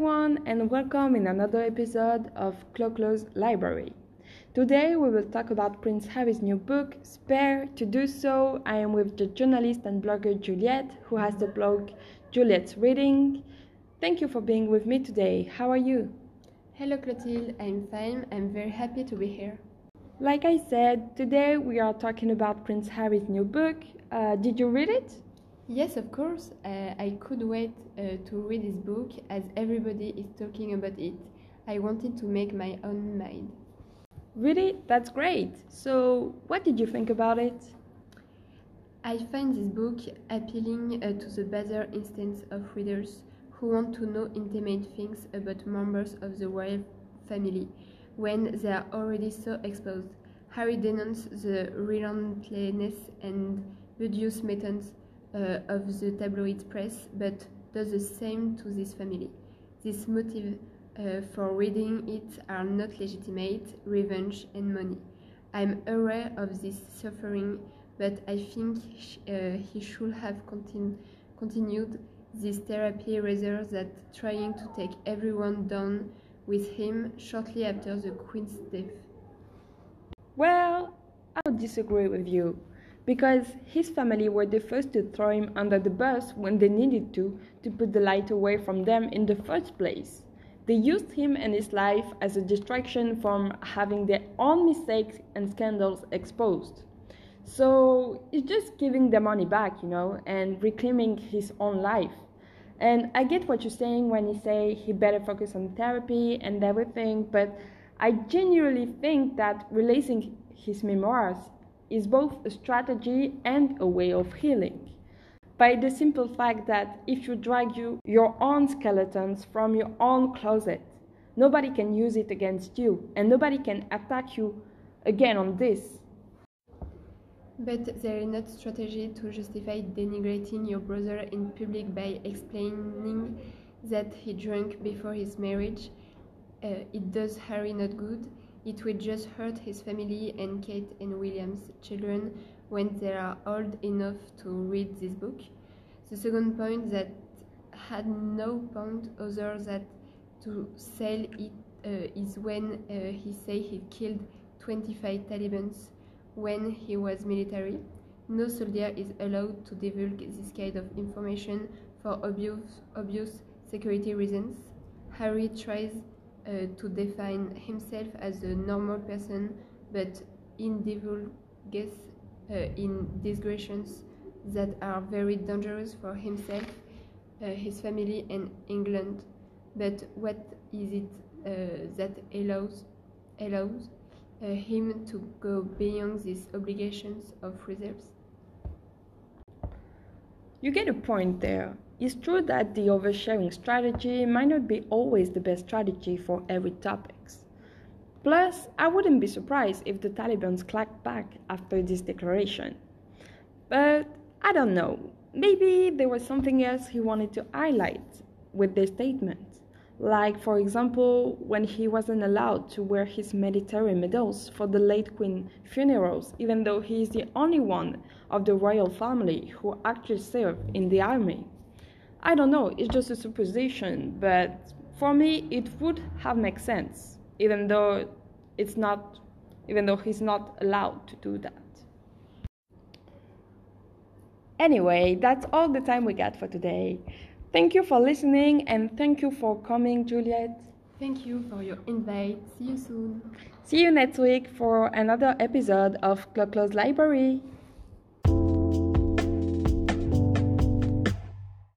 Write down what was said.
everyone, and welcome in another episode of Clo-Clo's Library. Today we will talk about Prince Harry's new book, Spare. To do so, I am with the journalist and blogger Juliette, who has the blog Juliette's Reading. Thank you for being with me today. How are you? Hello Clotilde, I'm fine. I'm very happy to be here. Like I said, today we are talking about Prince Harry's new book. Uh, did you read it? Yes, of course. Uh, I could wait uh, to read this book as everybody is talking about it. I wanted to make my own mind. Really? That's great. So, what did you think about it? I find this book appealing uh, to the better instance of readers who want to know intimate things about members of the royal family when they are already so exposed. Harry denounced the relentlessness and odious methods uh, of the tabloid press, but does the same to this family. These motives uh, for reading it are not legitimate, revenge and money. I'm aware of this suffering, but I think sh uh, he should have continu continued this therapy rather than trying to take everyone down with him shortly after the Queen's death. Well, I would disagree with you because his family were the first to throw him under the bus when they needed to to put the light away from them in the first place. They used him and his life as a distraction from having their own mistakes and scandals exposed. So it's just giving the money back, you know, and reclaiming his own life. And I get what you're saying when you say he better focus on therapy and everything, but I genuinely think that releasing his memoirs is both a strategy and a way of healing. By the simple fact that if you drag you, your own skeletons from your own closet, nobody can use it against you and nobody can attack you again on this. But there is not strategy to justify denigrating your brother in public by explaining that he drank before his marriage. Uh, it does Harry not good it will just hurt his family and Kate and William's children when they are old enough to read this book. The second point that had no point other than to sell it uh, is when uh, he say he killed 25 Talibans when he was military. No soldier is allowed to divulge this kind of information for obvious, obvious security reasons. Harry tries to define himself as a normal person, but indulges uh, in digressions that are very dangerous for himself, uh, his family, and England. But what is it uh, that allows allows uh, him to go beyond these obligations of reserves? You get a point there. It's true that the oversharing strategy might not be always the best strategy for every topic. Plus, I wouldn't be surprised if the Taliban's clapped back after this declaration. But I don't know. Maybe there was something else he wanted to highlight with this statement. Like, for example, when he wasn't allowed to wear his military medals for the late Queen funerals, even though he is the only one of the royal family who actually served in the army. I don't know, it's just a supposition, but for me it would have made sense, even though it's not even though he's not allowed to do that. Anyway, that's all the time we got for today. Thank you for listening and thank you for coming, Juliette. Thank you for your invite. See you soon. See you next week for another episode of Clo-Clo's Library.